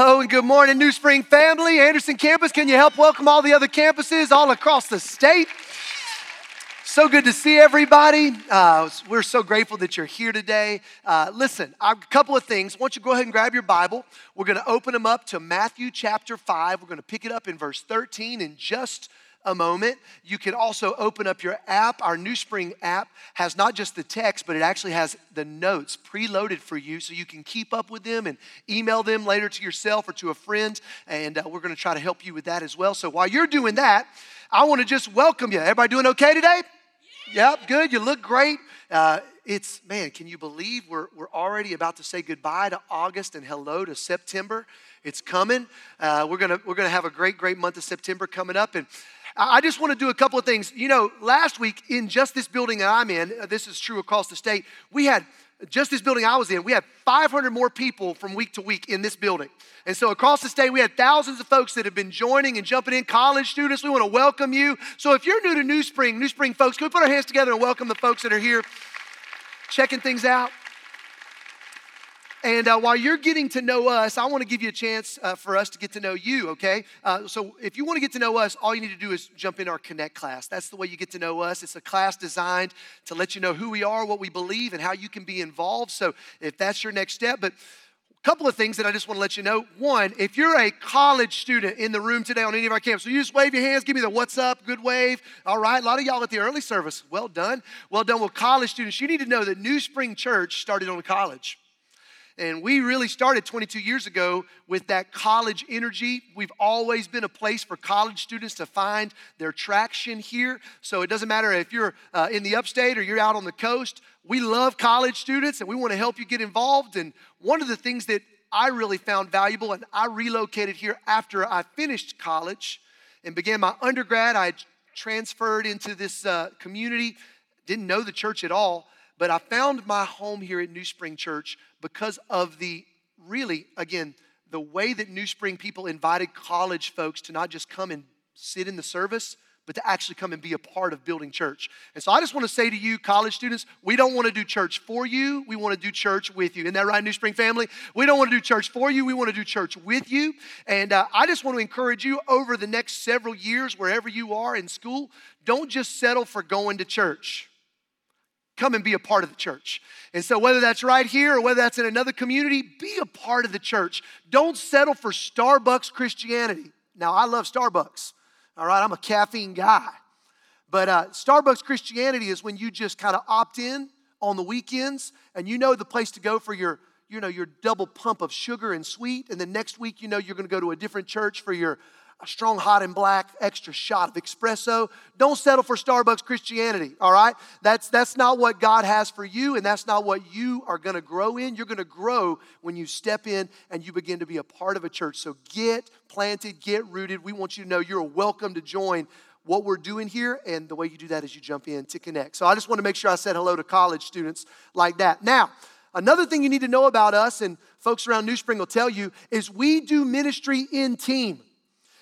Hello and good morning, New Spring family. Anderson campus, can you help welcome all the other campuses all across the state? So good to see everybody. Uh, we're so grateful that you're here today. Uh, listen, a couple of things. I want you go ahead and grab your Bible. We're going to open them up to Matthew chapter 5. We're going to pick it up in verse 13 in just a moment. You can also open up your app. Our New Spring app has not just the text, but it actually has the notes preloaded for you so you can keep up with them and email them later to yourself or to a friend. And uh, we're going to try to help you with that as well. So while you're doing that, I want to just welcome you. Everybody doing okay today? Yep, good. You look great. Uh, it's, man, can you believe we're, we're already about to say goodbye to August and hello to September? It's coming. Uh, we're going to we're gonna have a great, great month of September coming up. And I just want to do a couple of things. You know, last week in just this building that I'm in, uh, this is true across the state, we had just this building I was in, we had 500 more people from week to week in this building. And so across the state, we had thousands of folks that have been joining and jumping in, college students. We want to welcome you. So if you're new to New Spring, New Spring folks, can we put our hands together and welcome the folks that are here checking things out? And uh, while you're getting to know us, I want to give you a chance uh, for us to get to know you, okay? Uh, so if you want to get to know us, all you need to do is jump in our Connect class. That's the way you get to know us. It's a class designed to let you know who we are, what we believe, and how you can be involved. So if that's your next step, but a couple of things that I just want to let you know. One, if you're a college student in the room today on any of our campuses, so you just wave your hands, give me the what's up, good wave. All right, a lot of y'all at the early service. Well done. Well done with college students. You need to know that New Spring Church started on a college. And we really started 22 years ago with that college energy. We've always been a place for college students to find their traction here. So it doesn't matter if you're uh, in the upstate or you're out on the coast. We love college students and we want to help you get involved. And one of the things that I really found valuable, and I relocated here after I finished college and began my undergrad. I transferred into this uh, community, didn't know the church at all. But I found my home here at New Spring Church because of the really, again, the way that New Spring people invited college folks to not just come and sit in the service, but to actually come and be a part of building church. And so I just want to say to you, college students, we don't want to do church for you. We want to do church with you. Isn't that right, New Spring family? We don't want to do church for you. We want to do church with you. And uh, I just want to encourage you over the next several years, wherever you are in school, don't just settle for going to church come and be a part of the church. And so, whether that's right here or whether that's in another community, be a part of the church. Don't settle for Starbucks Christianity. Now, I love Starbucks, all right? I'm a caffeine guy. But uh, Starbucks Christianity is when you just kind of opt in on the weekends and you know the place to go for your you know your double pump of sugar and sweet and the next week you know you're going to go to a different church for your a strong hot and black extra shot of espresso. Don't settle for Starbucks Christianity, all right? That's, that's not what God has for you, and that's not what you are gonna grow in. You're gonna grow when you step in and you begin to be a part of a church. So get planted, get rooted. We want you to know you're welcome to join what we're doing here, and the way you do that is you jump in to connect. So I just want to make sure I said hello to college students like that. Now, another thing you need to know about us, and folks around New Spring will tell you, is we do ministry in team.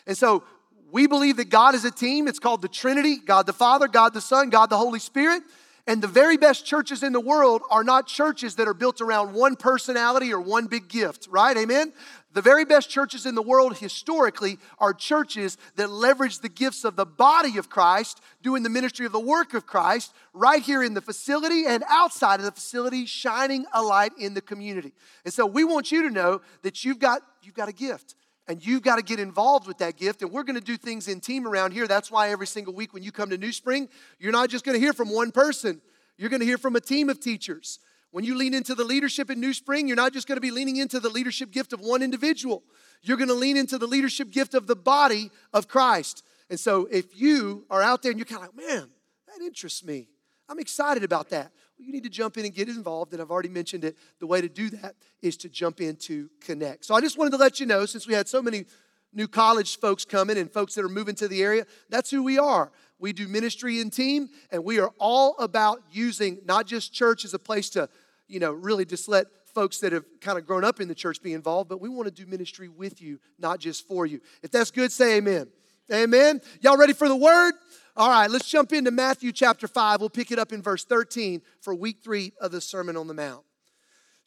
And so we believe that God is a team. It's called the Trinity God the Father, God the Son, God the Holy Spirit. And the very best churches in the world are not churches that are built around one personality or one big gift, right? Amen? The very best churches in the world historically are churches that leverage the gifts of the body of Christ, doing the ministry of the work of Christ, right here in the facility and outside of the facility, shining a light in the community. And so we want you to know that you've got, you've got a gift. And you've got to get involved with that gift. And we're going to do things in team around here. That's why every single week when you come to New Spring, you're not just going to hear from one person, you're going to hear from a team of teachers. When you lean into the leadership in New Spring, you're not just going to be leaning into the leadership gift of one individual. You're going to lean into the leadership gift of the body of Christ. And so if you are out there and you're kind of like, man, that interests me, I'm excited about that. Well, you need to jump in and get involved. And I've already mentioned it. The way to do that is to jump in to connect. So I just wanted to let you know, since we had so many new college folks coming and folks that are moving to the area, that's who we are. We do ministry in team, and we are all about using not just church as a place to, you know, really just let folks that have kind of grown up in the church be involved, but we want to do ministry with you, not just for you. If that's good, say amen. Amen. Y'all ready for the word? All right, let's jump into Matthew chapter 5. We'll pick it up in verse 13 for week three of the Sermon on the Mount.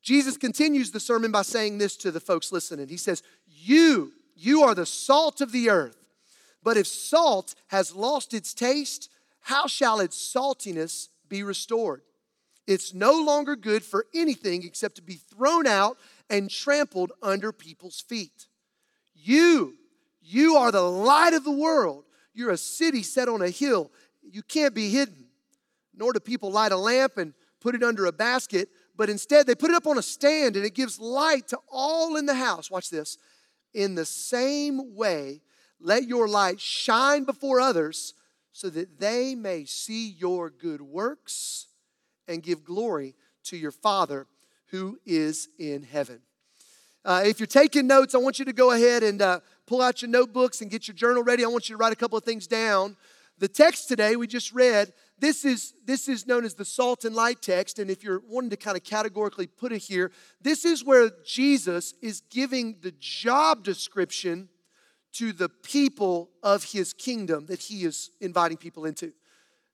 Jesus continues the sermon by saying this to the folks listening. He says, You, you are the salt of the earth. But if salt has lost its taste, how shall its saltiness be restored? It's no longer good for anything except to be thrown out and trampled under people's feet. You, you are the light of the world. You're a city set on a hill. You can't be hidden. Nor do people light a lamp and put it under a basket, but instead they put it up on a stand and it gives light to all in the house. Watch this. In the same way, let your light shine before others so that they may see your good works and give glory to your Father who is in heaven. Uh, if you're taking notes, I want you to go ahead and uh, pull out your notebooks and get your journal ready. I want you to write a couple of things down. The text today we just read, this is, this is known as the salt and light text. And if you're wanting to kind of categorically put it here, this is where Jesus is giving the job description to the people of his kingdom that he is inviting people into.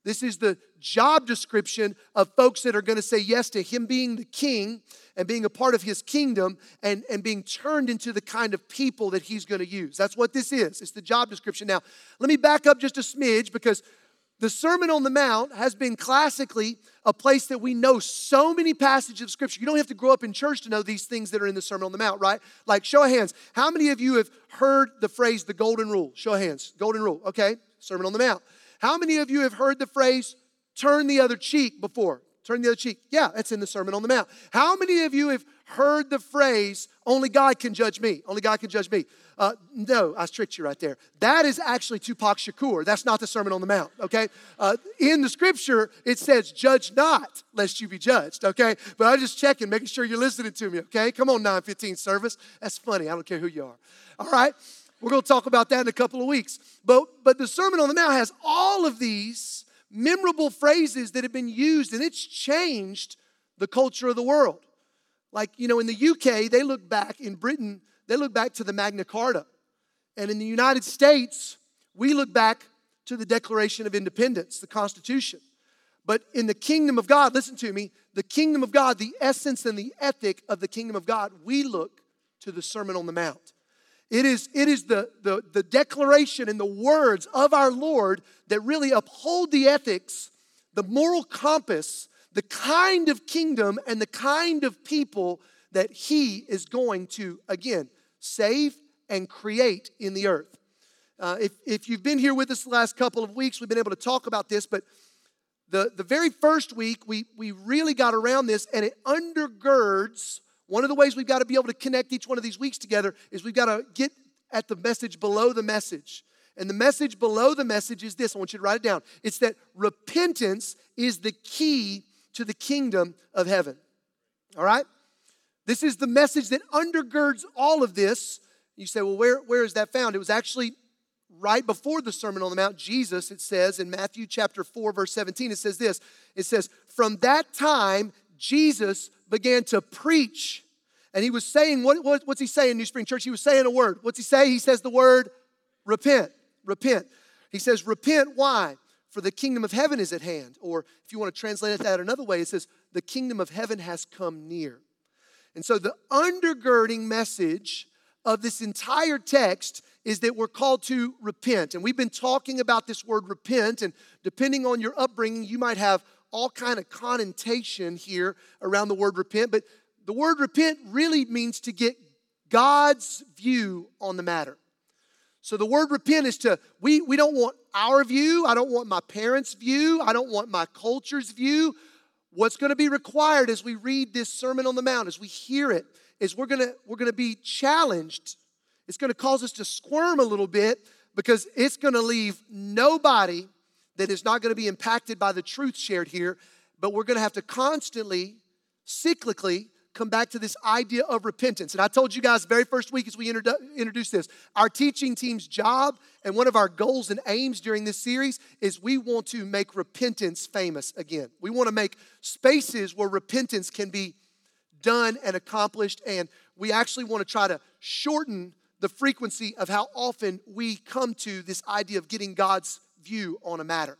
This is the job description of folks that are going to say yes to him being the king and being a part of his kingdom and, and being turned into the kind of people that he's going to use. That's what this is. It's the job description. Now, let me back up just a smidge because the Sermon on the Mount has been classically a place that we know so many passages of Scripture. You don't have to grow up in church to know these things that are in the Sermon on the Mount, right? Like, show of hands. How many of you have heard the phrase the golden rule? Show of hands. Golden rule, okay? Sermon on the Mount. How many of you have heard the phrase turn the other cheek before? Turn the other cheek. Yeah, that's in the Sermon on the Mount. How many of you have heard the phrase, only God can judge me? Only God can judge me. Uh, no, I tricked you right there. That is actually Tupac Shakur. That's not the Sermon on the Mount, okay? Uh, in the scripture, it says, judge not, lest you be judged, okay? But I'm just checking, making sure you're listening to me, okay? Come on, 915 service. That's funny. I don't care who you are. All right? We're going to talk about that in a couple of weeks. But, but the Sermon on the Mount has all of these memorable phrases that have been used, and it's changed the culture of the world. Like, you know, in the UK, they look back, in Britain, they look back to the Magna Carta. And in the United States, we look back to the Declaration of Independence, the Constitution. But in the kingdom of God, listen to me, the kingdom of God, the essence and the ethic of the kingdom of God, we look to the Sermon on the Mount. It is, it is the, the, the declaration and the words of our Lord that really uphold the ethics, the moral compass, the kind of kingdom and the kind of people that He is going to, again, save and create in the earth. Uh, if, if you've been here with us the last couple of weeks, we've been able to talk about this, but the, the very first week, we, we really got around this, and it undergirds one of the ways we've got to be able to connect each one of these weeks together is we've got to get at the message below the message. And the message below the message is this I want you to write it down. It's that repentance is the key to the kingdom of heaven. All right? This is the message that undergirds all of this. You say, well, where, where is that found? It was actually right before the Sermon on the Mount. Jesus, it says in Matthew chapter 4, verse 17, it says this It says, From that time, Jesus began to preach. And he was saying, what, what, what's he saying, in New Spring Church? He was saying a word. What's he say? He says the word repent. Repent. He says, repent. Why? For the kingdom of heaven is at hand. Or if you want to translate it that another way, it says, the kingdom of heaven has come near. And so the undergirding message of this entire text is that we're called to repent. And we've been talking about this word repent, and depending on your upbringing, you might have all kind of connotation here around the word repent, but the word repent really means to get God's view on the matter. So the word repent is to, we, we don't want our view. I don't want my parents' view. I don't want my culture's view. What's going to be required as we read this Sermon on the Mount, as we hear it, is we're going to, we're going to be challenged. It's going to cause us to squirm a little bit because it's going to leave nobody that is not going to be impacted by the truth shared here, but we're going to have to constantly, cyclically, come back to this idea of repentance. And I told you guys very first week as we introdu- introduced this, our teaching team's job and one of our goals and aims during this series is we want to make repentance famous again. We want to make spaces where repentance can be done and accomplished, and we actually want to try to shorten the frequency of how often we come to this idea of getting God's view on a matter.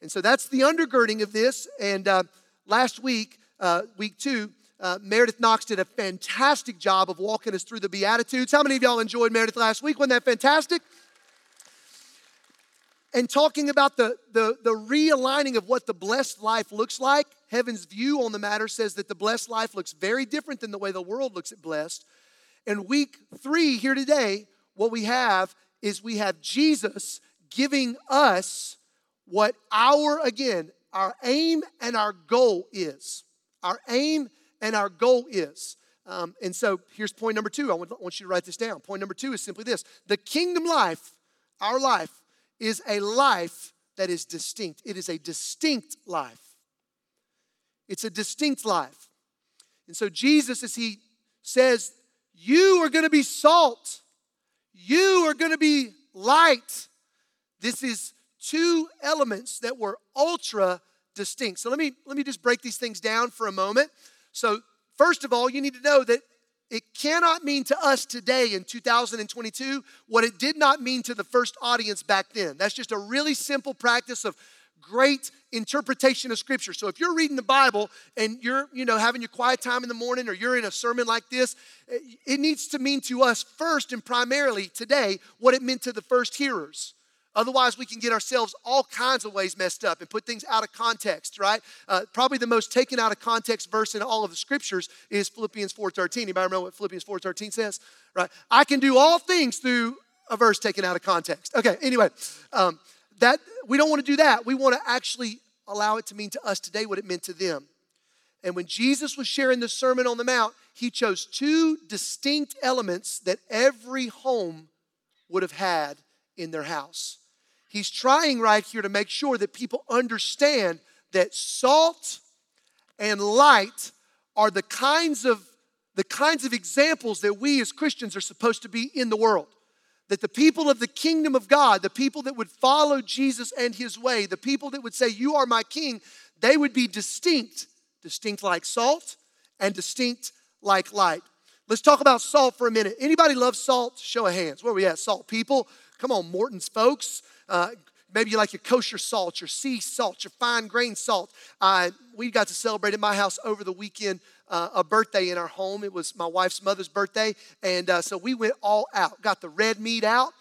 And so that's the undergirding of this. And uh, last week, uh, week two, Uh, Meredith Knox did a fantastic job of walking us through the Beatitudes. How many of y'all enjoyed Meredith last week? Wasn't that fantastic? And talking about the, the, the realigning of what the blessed life looks like, heaven's view on the matter says that the blessed life looks very different than the way the world looks at blessed. And week three here today, what we have is we have Jesus giving us what our, again, our aim and our goal is. Our aim and our goal is. Um, and so here's point number two. I want, I want you to write this down. Point number two is simply this the kingdom life, our life, is a life that is distinct. It is a distinct life. It's a distinct life. And so Jesus, as he says, you are going to be salt, you are going to be light. This is two elements that were ultra distinct. So let me let me just break these things down for a moment. So first of all, you need to know that it cannot mean to us today in 2022 what it did not mean to the first audience back then. That's just a really simple practice of great interpretation of scripture. So if you're reading the Bible and you're, you know, having your quiet time in the morning or you're in a sermon like this, it needs to mean to us first and primarily today what it meant to the first hearers. Otherwise, we can get ourselves all kinds of ways messed up and put things out of context, right? Uh, probably the most taken out of context verse in all of the scriptures is Philippians 4.13. Anybody remember what Philippians 4.13 says? Right? I can do all things through a verse taken out of context. Okay, anyway, um, that we don't want to do that. We want to actually allow it to mean to us today what it meant to them. And when Jesus was sharing the Sermon on the Mount, he chose two distinct elements that every home would have had in their house. He's trying right here to make sure that people understand that salt and light are the kinds of the kinds of examples that we as Christians are supposed to be in the world. That the people of the kingdom of God, the people that would follow Jesus and his way, the people that would say, You are my king, they would be distinct, distinct like salt and distinct like light. Let's talk about salt for a minute. Anybody love salt? Show of hands. Where are we at? Salt people. Come on, Morton's folks. Uh, maybe you like your kosher salt, your sea salt, your fine grain salt. Uh, we got to celebrate at my house over the weekend uh, a birthday in our home. It was my wife's mother's birthday. And uh, so we went all out, got the red meat out,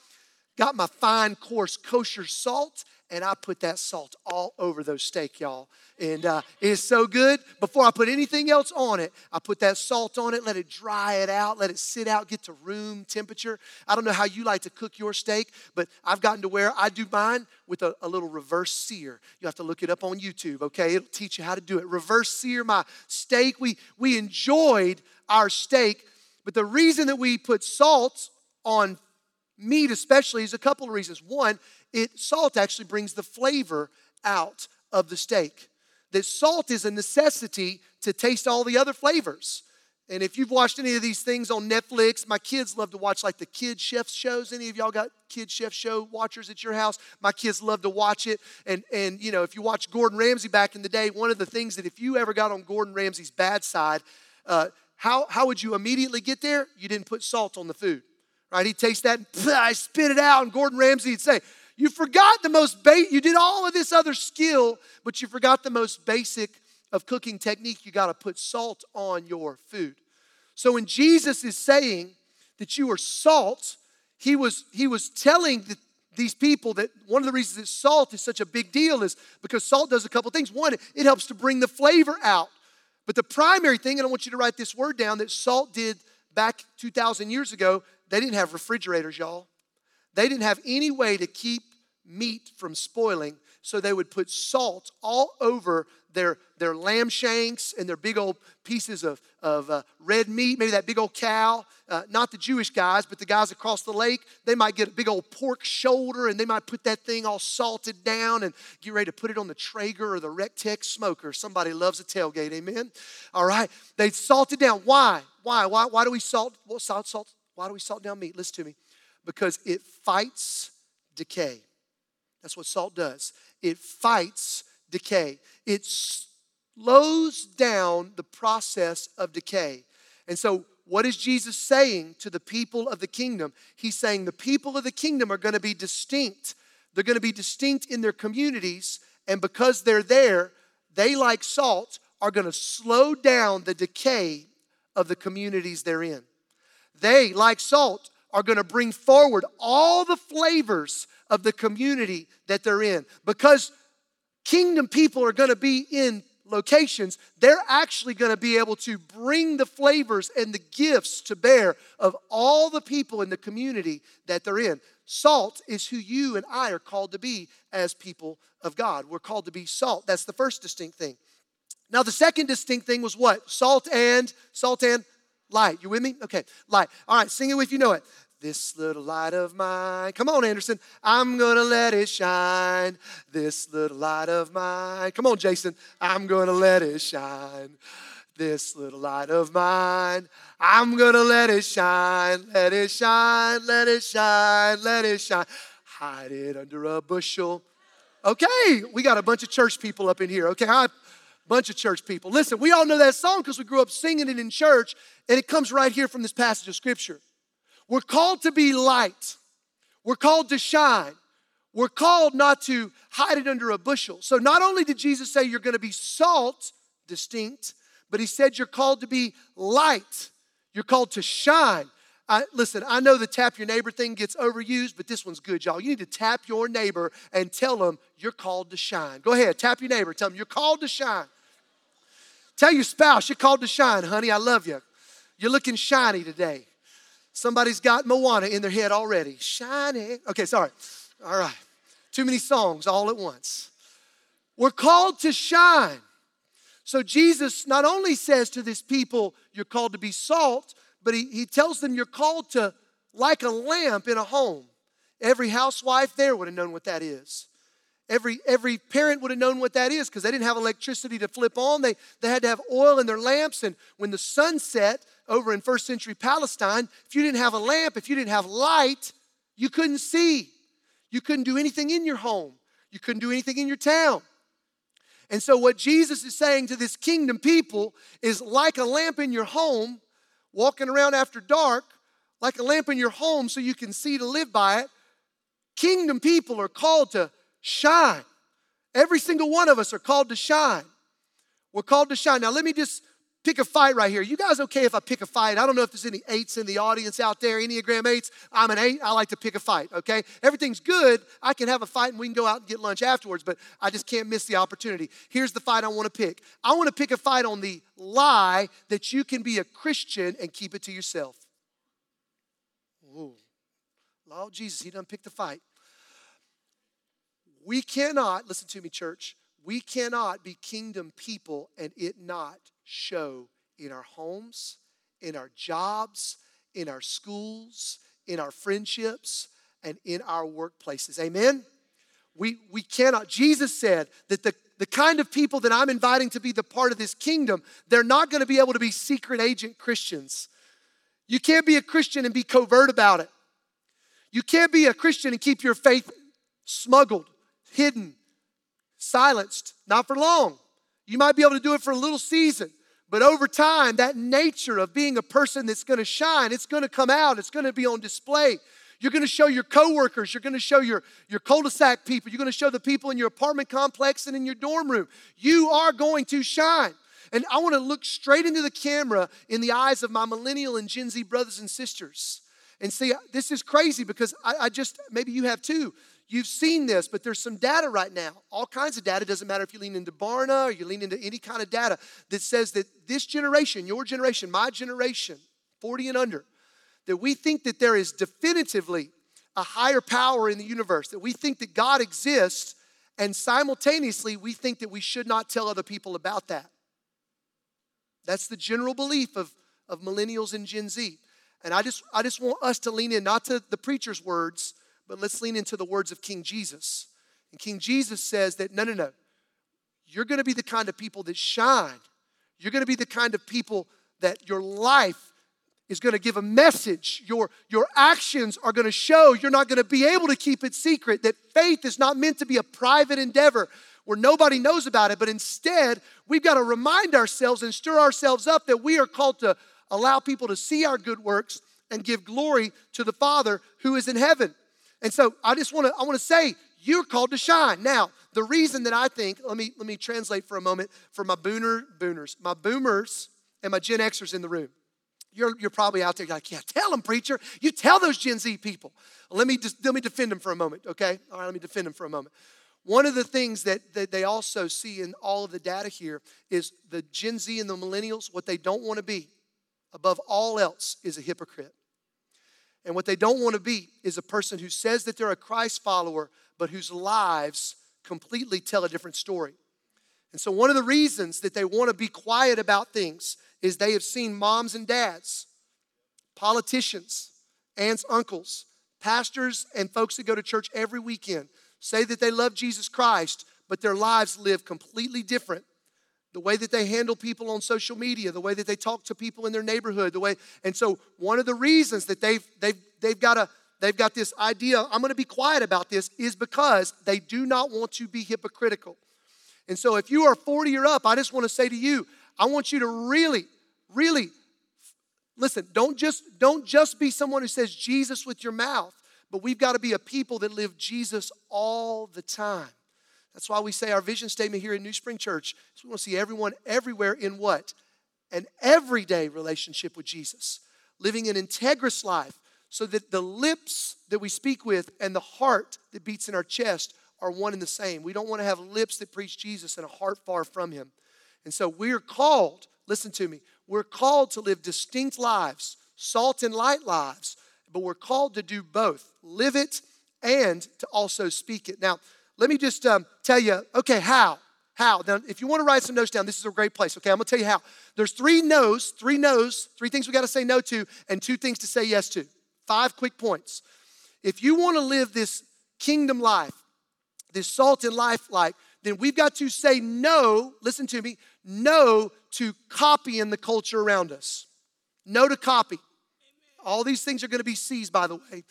got my fine, coarse kosher salt, and I put that salt all over those steak, y'all. And uh, it is so good. Before I put anything else on it, I put that salt on it, let it dry it out, let it sit out, get to room temperature. I don't know how you like to cook your steak, but I've gotten to where I do mine with a, a little reverse sear. You have to look it up on YouTube, okay? It'll teach you how to do it. Reverse sear my steak. We, we enjoyed our steak, but the reason that we put salt on meat especially is a couple of reasons. One, it salt actually brings the flavor out of the steak. That salt is a necessity to taste all the other flavors. And if you've watched any of these things on Netflix, my kids love to watch like the kid chef shows. Any of y'all got kid chef show watchers at your house? My kids love to watch it. And and you know, if you watch Gordon Ramsay back in the day, one of the things that if you ever got on Gordon Ramsay's bad side, uh, how how would you immediately get there? You didn't put salt on the food, right? He'd taste that, and I spit it out, and Gordon Ramsay would say, you forgot the most basic, you did all of this other skill, but you forgot the most basic of cooking technique. You got to put salt on your food. So when Jesus is saying that you are salt, he was, he was telling the, these people that one of the reasons that salt is such a big deal is because salt does a couple things. One, it helps to bring the flavor out. But the primary thing, and I want you to write this word down, that salt did back 2,000 years ago, they didn't have refrigerators, y'all. They didn't have any way to keep meat from spoiling, so they would put salt all over their, their lamb shanks and their big old pieces of, of uh, red meat, maybe that big old cow. Uh, not the Jewish guys, but the guys across the lake, they might get a big old pork shoulder and they might put that thing all salted down and get ready to put it on the Traeger or the Recteq smoker. Somebody loves a tailgate, amen? All right, they salt it down. Why? Why? Why, why do we salt, what, salt, salt? Why do we salt down meat? Listen to me. Because it fights decay. That's what salt does. It fights decay. It slows down the process of decay. And so, what is Jesus saying to the people of the kingdom? He's saying the people of the kingdom are going to be distinct. They're going to be distinct in their communities, and because they're there, they, like salt, are going to slow down the decay of the communities they're in. They, like salt, are going to bring forward all the flavors of the community that they're in. Because kingdom people are going to be in locations, they're actually going to be able to bring the flavors and the gifts to bear of all the people in the community that they're in. Salt is who you and I are called to be as people of God. We're called to be salt. That's the first distinct thing. Now, the second distinct thing was what? Salt and, salt and light. You with me? Okay, light. All right, sing it if you know it. This little light of mine. Come on, Anderson. I'm gonna let it shine. This little light of mine. Come on, Jason. I'm gonna let it shine. This little light of mine. I'm gonna let it shine. Let it shine. Let it shine. Let it shine. Hide it under a bushel. Okay, we got a bunch of church people up in here. Okay, a bunch of church people. Listen, we all know that song because we grew up singing it in church, and it comes right here from this passage of scripture. We're called to be light. We're called to shine. We're called not to hide it under a bushel. So, not only did Jesus say you're going to be salt, distinct, but he said you're called to be light. You're called to shine. I, listen, I know the tap your neighbor thing gets overused, but this one's good, y'all. You need to tap your neighbor and tell them you're called to shine. Go ahead, tap your neighbor. Tell them you're called to shine. Tell your spouse you're called to shine, honey. I love you. You're looking shiny today. Somebody's got Moana in their head already. Shiny. Okay, sorry. All right. Too many songs all at once. We're called to shine. So Jesus not only says to this people, you're called to be salt, but he, he tells them you're called to like a lamp in a home. Every housewife there would have known what that is. Every, every parent would have known what that is because they didn't have electricity to flip on. They, they had to have oil in their lamps. And when the sun set over in first century Palestine, if you didn't have a lamp, if you didn't have light, you couldn't see. You couldn't do anything in your home. You couldn't do anything in your town. And so, what Jesus is saying to this kingdom people is like a lamp in your home, walking around after dark, like a lamp in your home so you can see to live by it. Kingdom people are called to shine. Every single one of us are called to shine. We're called to shine. Now, let me just pick a fight right here. You guys okay if I pick a fight? I don't know if there's any eights in the audience out there, Enneagram eights. I'm an eight. I like to pick a fight, okay? Everything's good. I can have a fight and we can go out and get lunch afterwards, but I just can't miss the opportunity. Here's the fight I want to pick I want to pick a fight on the lie that you can be a Christian and keep it to yourself. Ooh. Lord Jesus, he done picked the fight. We cannot, listen to me, church, we cannot be kingdom people and it not show in our homes, in our jobs, in our schools, in our friendships, and in our workplaces. Amen? We, we cannot. Jesus said that the, the kind of people that I'm inviting to be the part of this kingdom, they're not going to be able to be secret agent Christians. You can't be a Christian and be covert about it. You can't be a Christian and keep your faith smuggled hidden, silenced, not for long. You might be able to do it for a little season, but over time, that nature of being a person that's going to shine, it's going to come out, it's going to be on display. You're going to show your coworkers, you're going to show your, your cul-de-sac people, you're going to show the people in your apartment complex and in your dorm room. You are going to shine. And I want to look straight into the camera in the eyes of my millennial and Gen Z brothers and sisters. And see, this is crazy because I, I just, maybe you have too. You've seen this, but there's some data right now. All kinds of data. Doesn't matter if you lean into Barna or you lean into any kind of data that says that this generation, your generation, my generation, 40 and under, that we think that there is definitively a higher power in the universe, that we think that God exists, and simultaneously we think that we should not tell other people about that. That's the general belief of, of millennials and Gen Z. And I just, I just want us to lean in, not to the preacher's words, but let's lean into the words of King Jesus. And King Jesus says that no, no, no. You're going to be the kind of people that shine. You're going to be the kind of people that your life is going to give a message. Your, your actions are going to show you're not going to be able to keep it secret. That faith is not meant to be a private endeavor where nobody knows about it, but instead, we've got to remind ourselves and stir ourselves up that we are called to allow people to see our good works and give glory to the Father who is in heaven. And so I just want to I want to say you're called to shine. Now, the reason that I think, let me, let me translate for a moment for my booner, booners, my boomers and my Gen Xers in the room. You're, you're probably out there like, yeah, tell them, preacher. You tell those Gen Z people. Let me, just, let me defend them for a moment, okay? All right, let me defend them for a moment. One of the things that, that they also see in all of the data here is the Gen Z and the millennials, what they don't want to be above all else is a hypocrite. And what they don't want to be is a person who says that they're a Christ follower, but whose lives completely tell a different story. And so, one of the reasons that they want to be quiet about things is they have seen moms and dads, politicians, aunts, uncles, pastors, and folks that go to church every weekend say that they love Jesus Christ, but their lives live completely different. The way that they handle people on social media, the way that they talk to people in their neighborhood, the way, and so one of the reasons that they've they've they've got a they've got this idea, I'm gonna be quiet about this, is because they do not want to be hypocritical. And so if you are 40 or up, I just want to say to you, I want you to really, really listen, don't just don't just be someone who says Jesus with your mouth, but we've got to be a people that live Jesus all the time. That's why we say our vision statement here in New Spring Church is we want to see everyone everywhere in what? An everyday relationship with Jesus, living an integrous life so that the lips that we speak with and the heart that beats in our chest are one and the same. We don't want to have lips that preach Jesus and a heart far from him. And so we're called, listen to me, we're called to live distinct lives, salt and light lives, but we're called to do both live it and to also speak it. Now, let me just um, tell you okay, how? How? Now, if you want to write some notes down, this is a great place. Okay, I'm gonna tell you how. There's three no's, three no's, three things we gotta say no to, and two things to say yes to. Five quick points. If you wanna live this kingdom life, this salt and life life, then we've got to say no, listen to me, no to copying the culture around us. No to copy. All these things are to be seized, by the way.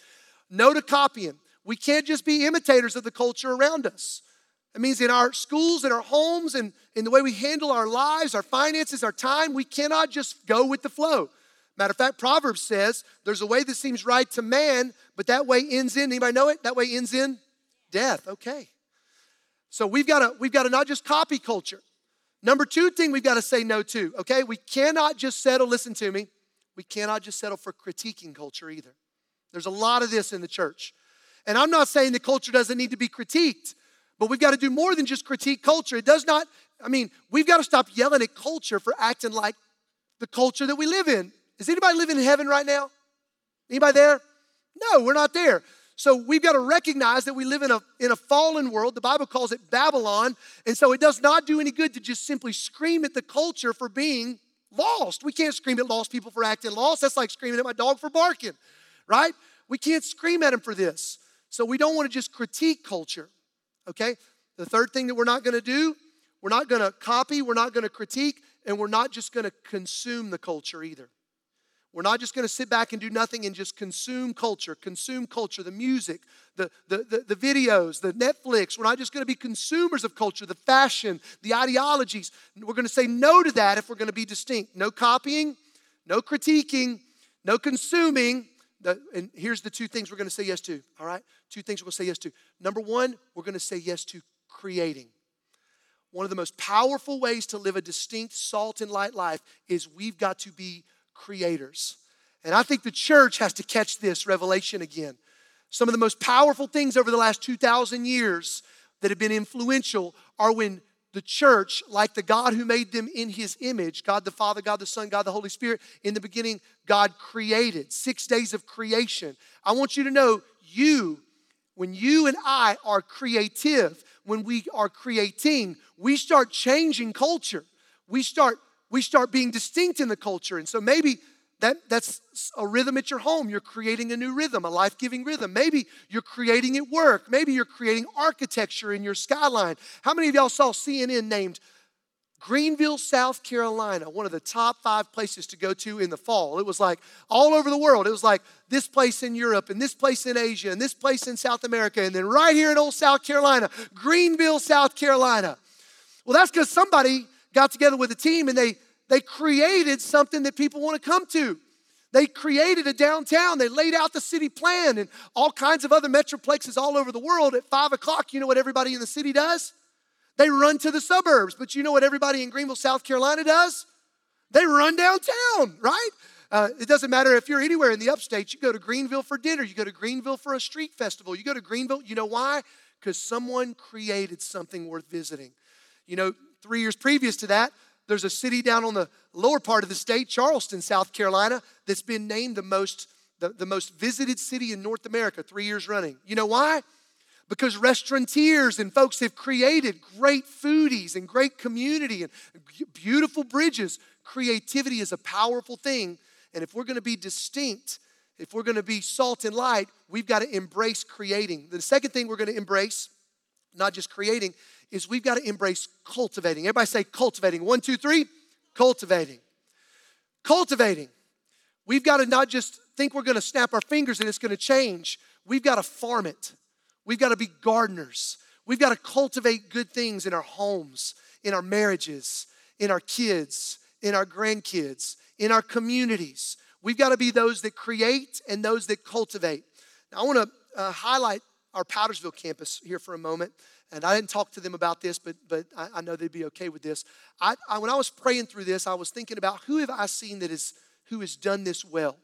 No to copying. We can't just be imitators of the culture around us. It means in our schools, in our homes, and in the way we handle our lives, our finances, our time, we cannot just go with the flow. Matter of fact, Proverbs says there's a way that seems right to man, but that way ends in, anybody know it? That way ends in death. Okay. So we've got to we've got to not just copy culture. Number two thing we've got to say no to, okay? We cannot just settle, listen to me, we cannot just settle for critiquing culture either. There's a lot of this in the church. And I'm not saying the culture doesn't need to be critiqued, but we've got to do more than just critique culture. It does not, I mean, we've got to stop yelling at culture for acting like the culture that we live in. Is anybody living in heaven right now? Anybody there? No, we're not there. So we've got to recognize that we live in a, in a fallen world. The Bible calls it Babylon. And so it does not do any good to just simply scream at the culture for being lost. We can't scream at lost people for acting lost. That's like screaming at my dog for barking, right? We can't scream at him for this. So we don't want to just critique culture, okay? The third thing that we're not going to do, we're not going to copy, we're not going to critique, and we're not just going to consume the culture either. We're not just going to sit back and do nothing and just consume culture, consume culture, the music, the, the, the, the, videos, the Netflix. We're not just going to be consumers of culture, the fashion, the ideologies. We're going to say no to that if we're going to be distinct. No copying, no critiquing, no consuming. And here's the two things we're going to say yes to, all right? Two things we're going to say yes to. Number one, we're going to say yes to creating. One of the most powerful ways to live a distinct salt and light life is we've got to be creators. And I think the church has to catch this revelation again. Some of the most powerful things over the last 2,000 years that have been influential are when the church, like the God who made them in his image, God the Father, God the Son, God the Holy Spirit, in the beginning, God created six days of creation. I want you to know you, when you and I are creative, when we are creating, we start changing culture. We start we start being distinct in the culture. And so maybe that, that's a rhythm at your home. You're creating a new rhythm, a life giving rhythm. Maybe you're creating at work. Maybe you're creating architecture in your skyline. How many of y'all saw CNN named Greenville, South Carolina, one of the top five places to go to in the fall? It was like all over the world. It was like this place in Europe, and this place in Asia, and this place in South America, and then right here in old South Carolina, Greenville, South Carolina. Well, that's because somebody got together with a team and they, they created something that people want to come to. They created a downtown. They laid out the city plan and all kinds of other metroplexes all over the world. At five o'clock, you know what everybody in the city does? They run to the suburbs. But you know what everybody in Greenville, South Carolina does? They run downtown, right? Uh, it doesn't matter if you're anywhere in the upstate. You go to Greenville for dinner. You go to Greenville for a street festival. You go to Greenville. You know why? Because someone created something worth visiting. You know, three years previous to that, there's a city down on the lower part of the state, Charleston, South Carolina, that's been named the most, the, the most visited city in North America three years running. You know why? because restaurateurs and folks have created great foodies and great community and beautiful bridges. Creativity is a powerful thing. And if we're going to be distinct, if we're going to be salt and light, we've got to embrace creating. The second thing we're going to embrace, not just creating, is we've got to embrace cultivating. Everybody say cultivating. One, two, three. Cultivating. Cultivating. We've got to not just think we're going to snap our fingers and it's going to change. We've got to farm it. We've got to be gardeners. We've got to cultivate good things in our homes, in our marriages, in our kids, in our grandkids, in our communities. We've got to be those that create and those that cultivate. Now, I want to uh, highlight our Powdersville campus here for a moment. And I didn't talk to them about this, but, but I, I know they'd be okay with this. I, I, when I was praying through this, I was thinking about who have I seen that is, who has done this well?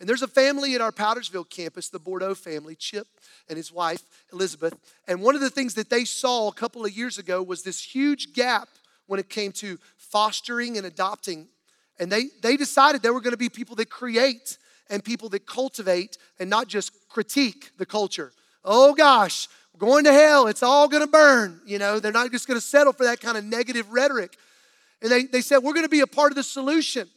And there's a family at our Powdersville campus, the Bordeaux family, Chip and his wife, Elizabeth. And one of the things that they saw a couple of years ago was this huge gap when it came to fostering and adopting. And they, they decided they were going to be people that create and people that cultivate and not just critique the culture. Oh gosh, going to hell, it's all going to burn. You know, they're not just going to settle for that kind of negative rhetoric. And they, they said, we're going to be a part of the solution.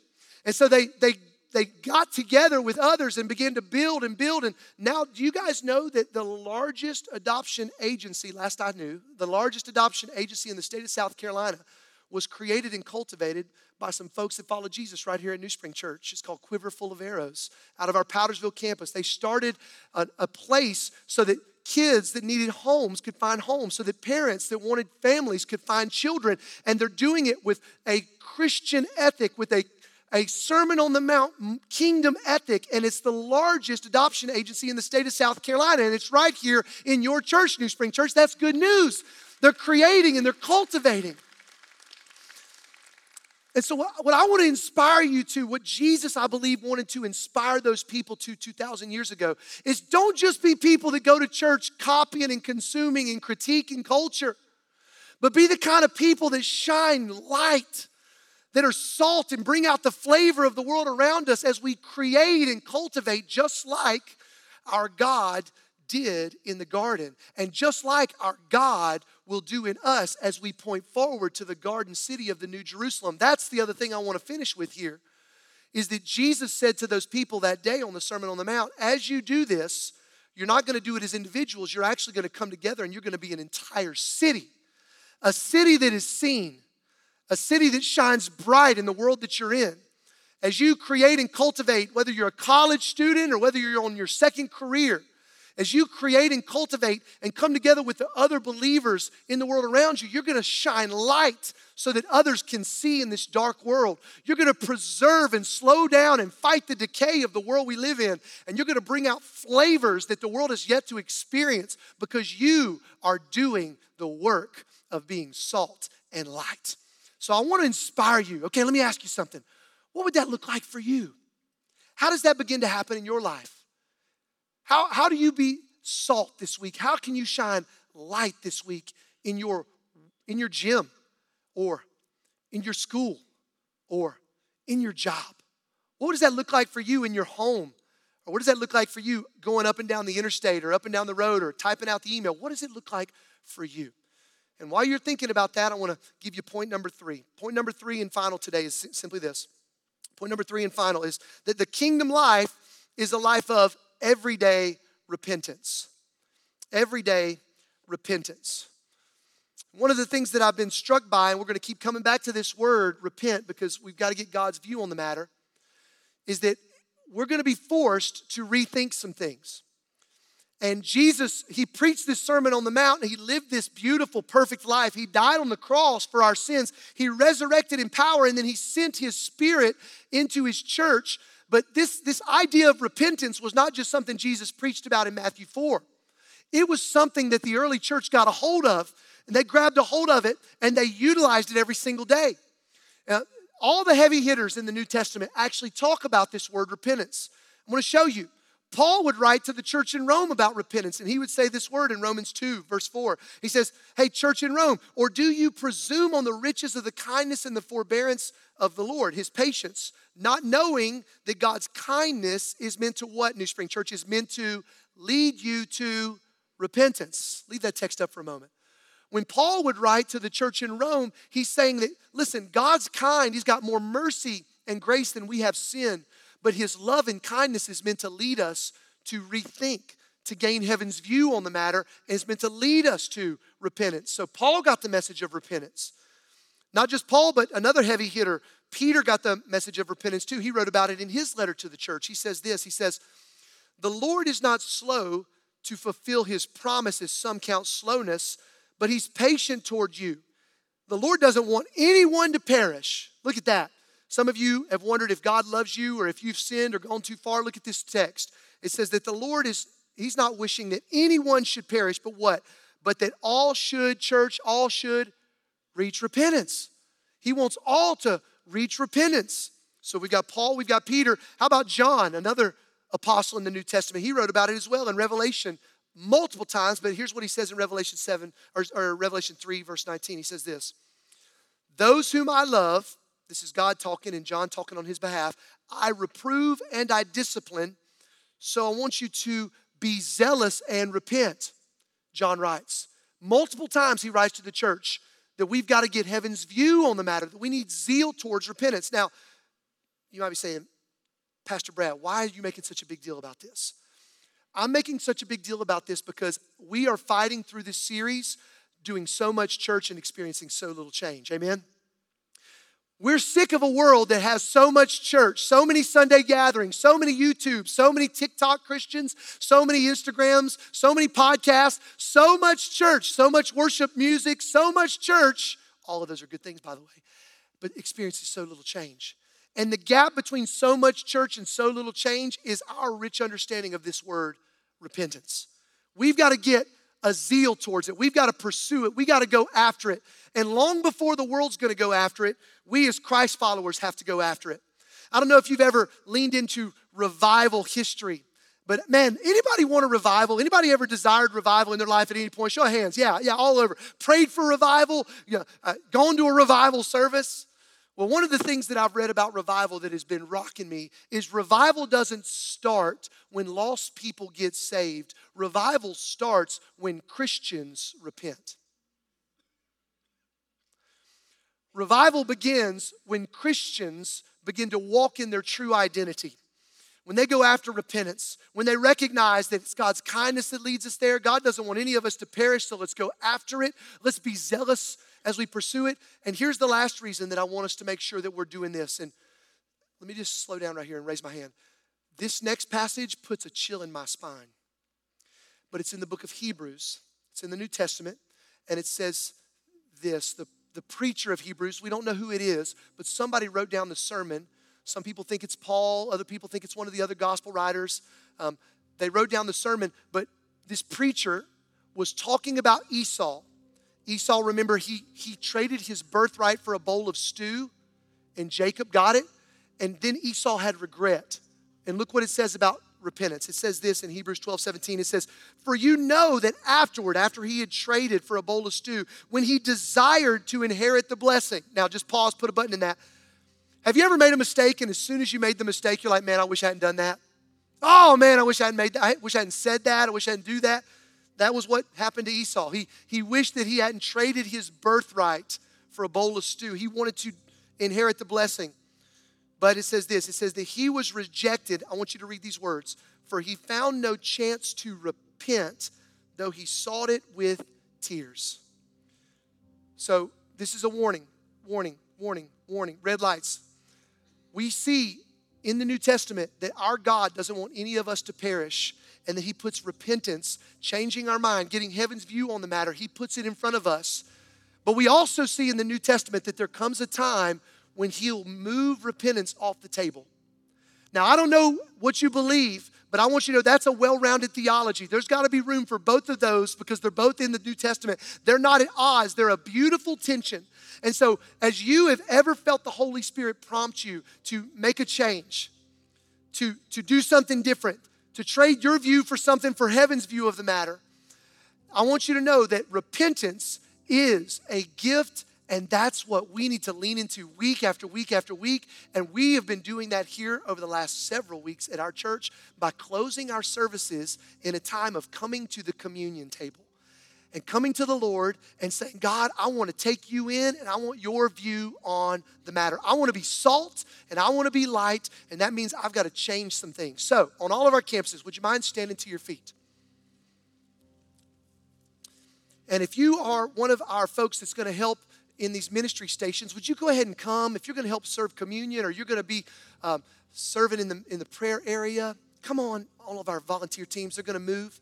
And so they, they they got together with others and began to build and build. And now, do you guys know that the largest adoption agency, last I knew, the largest adoption agency in the state of South Carolina was created and cultivated by some folks that follow Jesus right here at New Spring Church. It's called Quiver Full of Arrows out of our Powdersville campus. They started a, a place so that kids that needed homes could find homes, so that parents that wanted families could find children. And they're doing it with a Christian ethic, with a a Sermon on the Mount kingdom ethic, and it's the largest adoption agency in the state of South Carolina, and it's right here in your church, New Spring Church. That's good news. They're creating and they're cultivating. And so, what I want to inspire you to, what Jesus, I believe, wanted to inspire those people to 2,000 years ago, is don't just be people that go to church copying and consuming and critiquing culture, but be the kind of people that shine light that are salt and bring out the flavor of the world around us as we create and cultivate, just like our God did in the garden. And just like our God will do in us as we point forward to the garden city of the New Jerusalem. That's the other thing I want to finish with here is that Jesus said to those people that day on the Sermon on the Mount, as you do this, you're not going to do it as individuals, you're actually going to come together and you're going to be an entire city. A city that is seen, a city that shines bright in the world that you're in. As you create and cultivate, whether you're a college student or whether you're on your second career, as you create and cultivate and come together with the other believers in the world around you, you're going to shine light so that others can see in this dark world. You're going to preserve and slow down and fight the decay of the world we live in. And you're going to bring out flavors that the world has yet to experience because you are doing the work of being salt and light. So I want to inspire you. Okay, let me ask you something. What would that look like for you? How does that begin to happen in your life? How, how do you be salt this week? How can you shine light this week in your, in your gym or in your school or in your job? What does that look like for you in your home? Or what does that look like for you going up and down the interstate or up and down the road or typing out the email? What does it look like for you? And while you're thinking about that, I want to give you point number three. Point number three and final today is simply this. Point number three and final is that the kingdom life is a life of everyday repentance. Everyday repentance. One of the things that I've been struck by, and we're going to keep coming back to this word, repent, because we've got to get God's view on the matter, is that we're going to be forced to rethink some things. And Jesus, he preached this Sermon on the Mount he lived this beautiful, perfect life. He died on the cross for our sins. He resurrected in power and then he sent his spirit into his church. But this, this idea of repentance was not just something Jesus preached about in Matthew 4. It was something that the early church got a hold of, and they grabbed a hold of it and they utilized it every single day. Uh, all the heavy hitters in the New Testament actually talk about this word repentance. I'm going to show you. Paul would write to the church in Rome about repentance, and he would say this word in Romans 2, verse 4. He says, Hey, church in Rome, or do you presume on the riches of the kindness and the forbearance of the Lord, his patience, not knowing that God's kindness is meant to what, New Spring Church, is meant to lead you to repentance? Leave that text up for a moment. When Paul would write to the church in Rome, he's saying that, listen, God's kind, he's got more mercy and grace than we have sin but his love and kindness is meant to lead us to rethink, to gain heaven's view on the matter, and it's meant to lead us to repentance. So Paul got the message of repentance. Not just Paul, but another heavy hitter, Peter got the message of repentance too. He wrote about it in his letter to the church. He says this He says, The Lord is not slow to fulfill his promises, some count slowness, but he's patient toward you. The Lord doesn't want anyone to perish. Look at that. Some of you have wondered if God loves you or if you've sinned or gone too far. Look at this text. It says that the Lord is, He's not wishing that anyone should perish, but what? But that all should, church, all should reach repentance. He wants all to reach repentance. So we've got Paul, we've got Peter. How about John, another apostle in the New Testament? He wrote about it as well in Revelation multiple times, but here's what he says in Revelation 7 or, or Revelation 3, verse 19. He says this Those whom I love, this is God talking and John talking on his behalf. I reprove and I discipline. So I want you to be zealous and repent, John writes. Multiple times he writes to the church that we've got to get heaven's view on the matter, that we need zeal towards repentance. Now, you might be saying, Pastor Brad, why are you making such a big deal about this? I'm making such a big deal about this because we are fighting through this series, doing so much church and experiencing so little change. Amen? We're sick of a world that has so much church, so many Sunday gatherings, so many YouTube, so many TikTok Christians, so many Instagrams, so many podcasts, so much church, so much worship music, so much church. All of those are good things, by the way, but experiences so little change. And the gap between so much church and so little change is our rich understanding of this word, repentance. We've got to get a zeal towards it. We've got to pursue it. We got to go after it. And long before the world's going to go after it, we as Christ followers have to go after it. I don't know if you've ever leaned into revival history. But man, anybody want a revival? Anybody ever desired revival in their life at any point? Show of hands. Yeah, yeah, all over. Prayed for revival, know, uh, gone to a revival service. Well, one of the things that I've read about revival that has been rocking me is revival doesn't start when lost people get saved. Revival starts when Christians repent. Revival begins when Christians begin to walk in their true identity. When they go after repentance, when they recognize that it's God's kindness that leads us there, God doesn't want any of us to perish, so let's go after it. Let's be zealous as we pursue it. And here's the last reason that I want us to make sure that we're doing this. And let me just slow down right here and raise my hand. This next passage puts a chill in my spine. But it's in the book of Hebrews, it's in the New Testament, and it says this the, the preacher of Hebrews, we don't know who it is, but somebody wrote down the sermon. Some people think it's Paul, other people think it's one of the other gospel writers. Um, they wrote down the sermon, but this preacher was talking about Esau Esau, remember, he, he traded his birthright for a bowl of stew, and Jacob got it. And then Esau had regret. And look what it says about repentance. It says this in Hebrews 12 17. It says, For you know that afterward, after he had traded for a bowl of stew, when he desired to inherit the blessing. Now, just pause, put a button in that. Have you ever made a mistake, and as soon as you made the mistake, you're like, Man, I wish I hadn't done that? Oh, man, I wish I hadn't made that. I wish I hadn't said that. I wish I hadn't do that. That was what happened to Esau. He, he wished that he hadn't traded his birthright for a bowl of stew. He wanted to inherit the blessing. But it says this it says that he was rejected. I want you to read these words. For he found no chance to repent, though he sought it with tears. So this is a warning, warning, warning, warning. Red lights. We see in the New Testament that our God doesn't want any of us to perish and that He puts repentance, changing our mind, getting heaven's view on the matter, He puts it in front of us. But we also see in the New Testament that there comes a time when He'll move repentance off the table. Now, I don't know what you believe, but I want you to know that's a well rounded theology. There's got to be room for both of those because they're both in the New Testament. They're not at odds, they're a beautiful tension. And so, as you have ever felt the Holy Spirit prompt you to make a change, to, to do something different, to trade your view for something for heaven's view of the matter, I want you to know that repentance is a gift and that's what we need to lean into week after week after week. And we have been doing that here over the last several weeks at our church by closing our services in a time of coming to the communion table and coming to the Lord and saying, God, I want to take you in and I want your view on the matter. I want to be salt and I want to be light, and that means I've got to change some things. So, on all of our campuses, would you mind standing to your feet? And if you are one of our folks that's going to help in these ministry stations, would you go ahead and come? If you're going to help serve communion or you're going to be um, serving in the, in the prayer area, come on. All of our volunteer teams are going to move.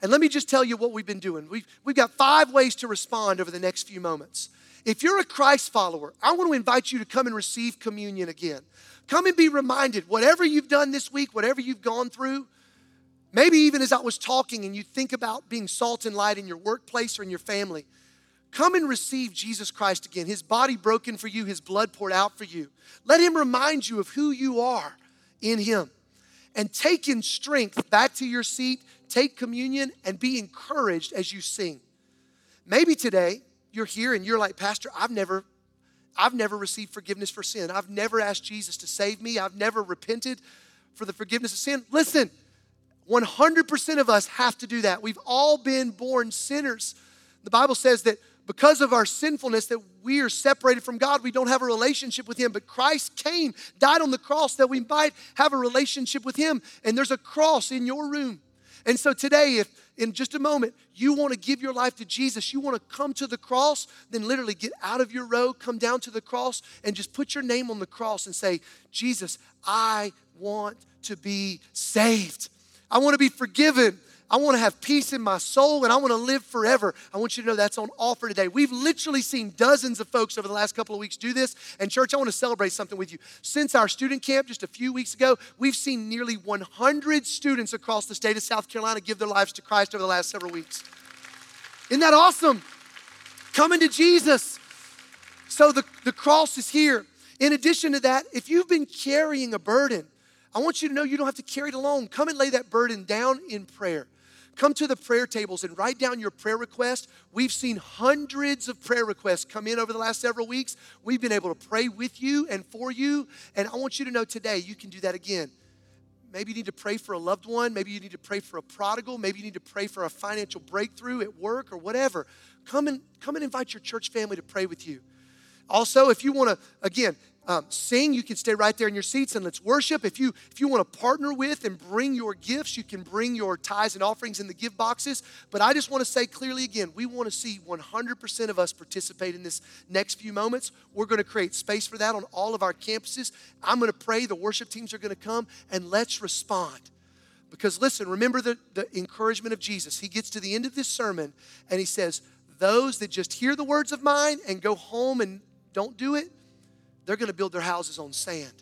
And let me just tell you what we've been doing. We've, we've got five ways to respond over the next few moments. If you're a Christ follower, I want to invite you to come and receive communion again. Come and be reminded, whatever you've done this week, whatever you've gone through, maybe even as I was talking and you think about being salt and light in your workplace or in your family, come and receive Jesus Christ again. His body broken for you, his blood poured out for you. Let him remind you of who you are in him. And take in strength back to your seat take communion, and be encouraged as you sing. Maybe today you're here and you're like, Pastor, I've never I've never received forgiveness for sin. I've never asked Jesus to save me. I've never repented for the forgiveness of sin. Listen, 100% of us have to do that. We've all been born sinners. The Bible says that because of our sinfulness that we are separated from God, we don't have a relationship with him. But Christ came, died on the cross that we might have a relationship with him. And there's a cross in your room. And so today, if in just a moment you want to give your life to Jesus, you want to come to the cross, then literally get out of your row, come down to the cross, and just put your name on the cross and say, Jesus, I want to be saved. I want to be forgiven. I want to have peace in my soul and I want to live forever. I want you to know that's on offer today. We've literally seen dozens of folks over the last couple of weeks do this. And, church, I want to celebrate something with you. Since our student camp just a few weeks ago, we've seen nearly 100 students across the state of South Carolina give their lives to Christ over the last several weeks. Isn't that awesome? Coming to Jesus. So the, the cross is here. In addition to that, if you've been carrying a burden, I want you to know you don't have to carry it alone. Come and lay that burden down in prayer. Come to the prayer tables and write down your prayer request. We've seen hundreds of prayer requests come in over the last several weeks. We've been able to pray with you and for you. And I want you to know today you can do that again. Maybe you need to pray for a loved one. Maybe you need to pray for a prodigal. Maybe you need to pray for a financial breakthrough at work or whatever. Come and come and invite your church family to pray with you. Also, if you want to, again, um, sing, you can stay right there in your seats and let's worship. If you if you want to partner with and bring your gifts, you can bring your tithes and offerings in the give boxes. But I just want to say clearly again, we want to see 100% of us participate in this next few moments. We're going to create space for that on all of our campuses. I'm going to pray. The worship teams are going to come and let's respond. Because listen, remember the, the encouragement of Jesus. He gets to the end of this sermon and he says, Those that just hear the words of mine and go home and don't do it, they're going to build their houses on sand.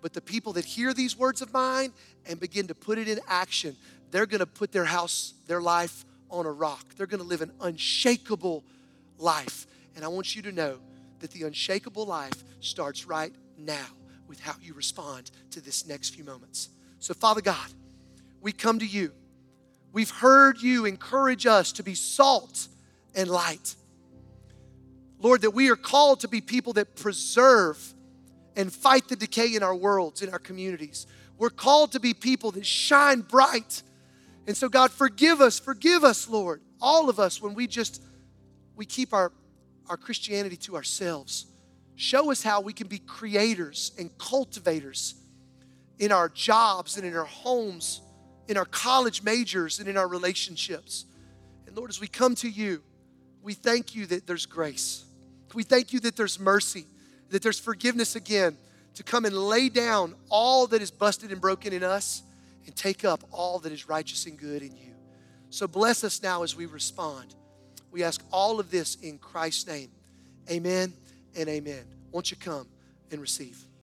But the people that hear these words of mine and begin to put it in action, they're going to put their house, their life on a rock. They're going to live an unshakable life. And I want you to know that the unshakable life starts right now with how you respond to this next few moments. So, Father God, we come to you. We've heard you encourage us to be salt and light. Lord, that we are called to be people that preserve and fight the decay in our worlds, in our communities. We're called to be people that shine bright. And so, God, forgive us, forgive us, Lord, all of us when we just we keep our, our Christianity to ourselves. Show us how we can be creators and cultivators in our jobs and in our homes, in our college majors and in our relationships. And Lord, as we come to you, we thank you that there's grace. We thank you that there's mercy, that there's forgiveness again to come and lay down all that is busted and broken in us and take up all that is righteous and good in you. So bless us now as we respond. We ask all of this in Christ's name. Amen and amen. Won't you come and receive?